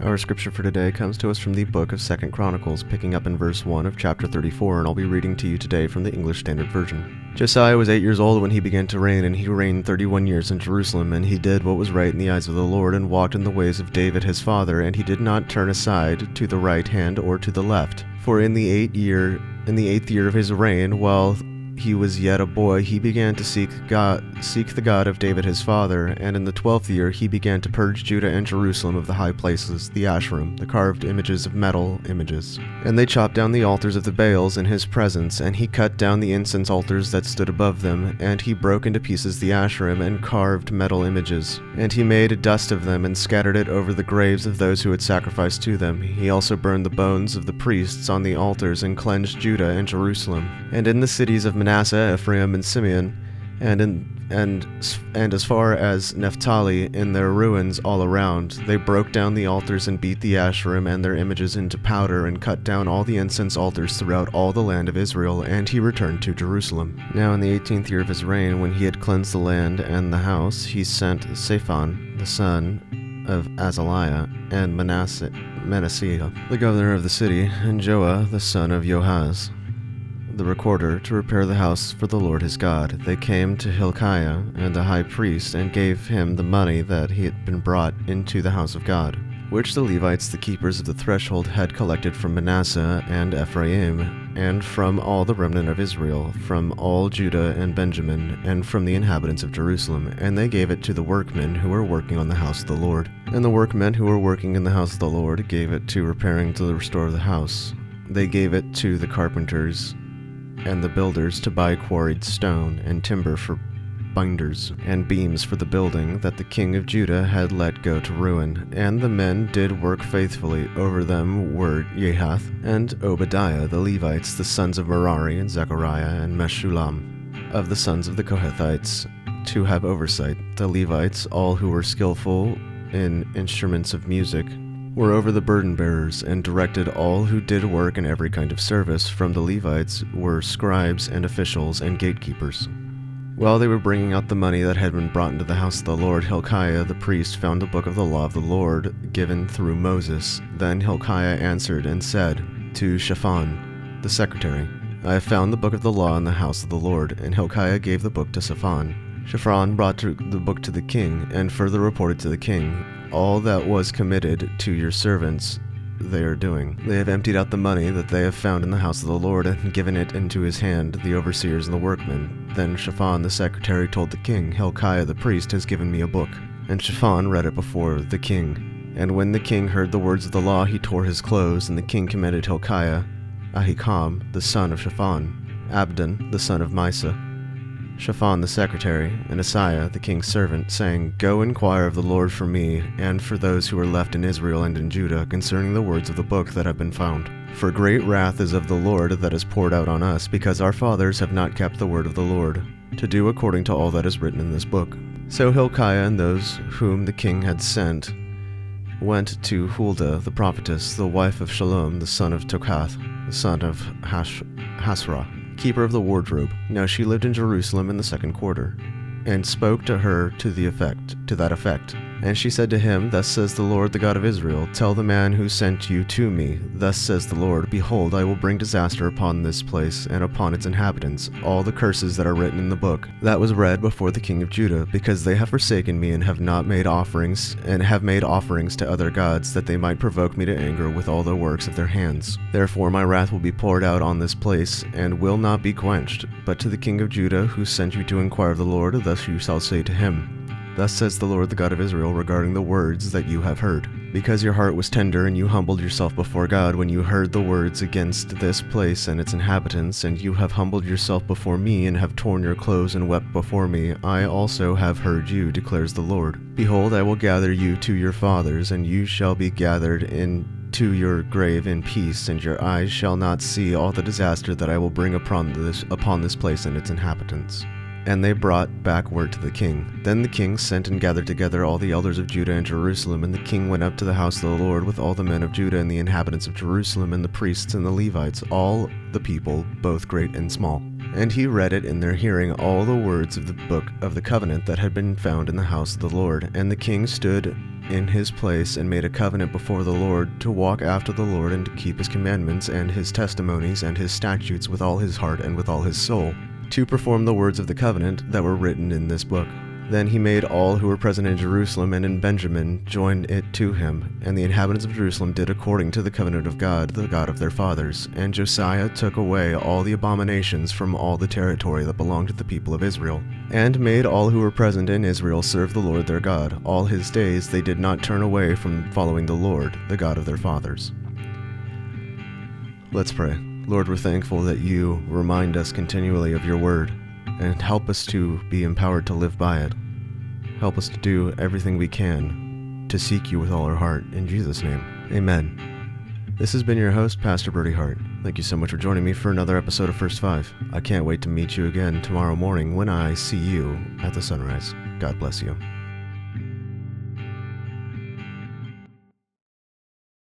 Our scripture for today comes to us from the book of Second Chronicles, picking up in verse 1 of chapter 34, and I'll be reading to you today from the English Standard Version. Josiah was eight years old when he began to reign, and he reigned 31 years in Jerusalem, and he did what was right in the eyes of the Lord, and walked in the ways of David his father, and he did not turn aside to the right hand or to the left. For in the eight year in the eighth year of his reign, while he was yet a boy, he began to seek God, seek the God of David his father, and in the twelfth year he began to purge Judah and Jerusalem of the high places, the Asherim, the carved images of metal images. And they chopped down the altars of the Baals in his presence, and he cut down the incense altars that stood above them, and he broke into pieces the Asherim and carved metal images. And he made a dust of them and scattered it over the graves of those who had sacrificed to them. He also burned the bones of the priests on the altars and cleansed Judah and Jerusalem. And in the cities of Manasseh, Ephraim, and Simeon, and in and and as far as Naphtali in their ruins all around, they broke down the altars and beat the Asherim and their images into powder and cut down all the incense altars throughout all the land of Israel, and he returned to Jerusalem. Now in the eighteenth year of his reign, when he had cleansed the land and the house, he sent Shaphan, the son of Azaliah, and Manasseh, Manasseh, the governor of the city, and Joah, the son of Joahaz, the recorder to repair the house for the Lord his God. They came to Hilkiah and the high priest and gave him the money that he had been brought into the house of God, which the Levites, the keepers of the threshold, had collected from Manasseh and Ephraim, and from all the remnant of Israel, from all Judah and Benjamin, and from the inhabitants of Jerusalem. And they gave it to the workmen who were working on the house of the Lord. And the workmen who were working in the house of the Lord gave it to repairing to restore the house. They gave it to the carpenters and the builders to buy quarried stone and timber for binders and beams for the building that the king of Judah had let go to ruin. And the men did work faithfully. Over them were Jehath and Obadiah, the Levites, the sons of Merari, and Zechariah and Meshullam, of the sons of the Kohathites, to have oversight. The Levites, all who were skillful in instruments of music, were over the burden bearers and directed all who did work in every kind of service. From the Levites were scribes and officials and gatekeepers. While they were bringing out the money that had been brought into the house of the Lord, Hilkiah the priest found the book of the law of the Lord given through Moses. Then Hilkiah answered and said to Shaphan, the secretary, I have found the book of the law in the house of the Lord. And Hilkiah gave the book to Shaphan. Shaphan brought the book to the king, and further reported to the king all that was committed to your servants they are doing. They have emptied out the money that they have found in the house of the Lord and given it into his hand, the overseers and the workmen. Then Shaphan the secretary told the king, Hilkiah the priest has given me a book. And Shaphan read it before the king. And when the king heard the words of the law, he tore his clothes, and the king commanded Hilkiah, Ahikam, the son of Shaphan, Abdon, the son of Misa, Shaphan the secretary, and Asaiah the king's servant, saying, Go inquire of the Lord for me, and for those who are left in Israel and in Judah, concerning the words of the book that have been found. For great wrath is of the Lord that is poured out on us, because our fathers have not kept the word of the Lord, to do according to all that is written in this book. So Hilkiah and those whom the king had sent went to Huldah the prophetess, the wife of Shallum the son of Tokhath, the son of Hash- Hasrah keeper of the wardrobe. Now she lived in Jerusalem in the second quarter, and spoke to her to the effect to that effect. And she said to him, Thus says the Lord, the God of Israel, Tell the man who sent you to me, Thus says the Lord, Behold, I will bring disaster upon this place and upon its inhabitants, all the curses that are written in the book that was read before the king of Judah, because they have forsaken me and have not made offerings, and have made offerings to other gods, that they might provoke me to anger with all the works of their hands. Therefore my wrath will be poured out on this place, and will not be quenched. But to the king of Judah, who sent you to inquire of the Lord, thus you shall say to him, Thus says the Lord the God of Israel regarding the words that you have heard. Because your heart was tender and you humbled yourself before God when you heard the words against this place and its inhabitants, and you have humbled yourself before me and have torn your clothes and wept before me, I also have heard you, declares the Lord. Behold, I will gather you to your fathers, and you shall be gathered in to your grave in peace, and your eyes shall not see all the disaster that I will bring upon this upon this place and its inhabitants. And they brought back word to the king. Then the king sent and gathered together all the elders of Judah and Jerusalem, and the king went up to the house of the Lord with all the men of Judah and the inhabitants of Jerusalem, and the priests and the Levites, all the people, both great and small. And he read it in their hearing all the words of the book of the covenant that had been found in the house of the Lord. And the king stood in his place and made a covenant before the Lord to walk after the Lord and to keep his commandments and his testimonies and his statutes with all his heart and with all his soul, to perform the words of the covenant that were written in this book. Then he made all who were present in Jerusalem and in Benjamin join it to him, and the inhabitants of Jerusalem did according to the covenant of God, the God of their fathers. And Josiah took away all the abominations from all the territory that belonged to the people of Israel, and made all who were present in Israel serve the Lord their God. All his days they did not turn away from following the Lord, the God of their fathers. Let's pray. Lord, we're thankful that you remind us continually of your word and help us to be empowered to live by it. Help us to do everything we can to seek you with all our heart. In Jesus' name, amen. This has been your host, Pastor Bertie Hart. Thank you so much for joining me for another episode of First Five. I can't wait to meet you again tomorrow morning when I see you at the sunrise. God bless you.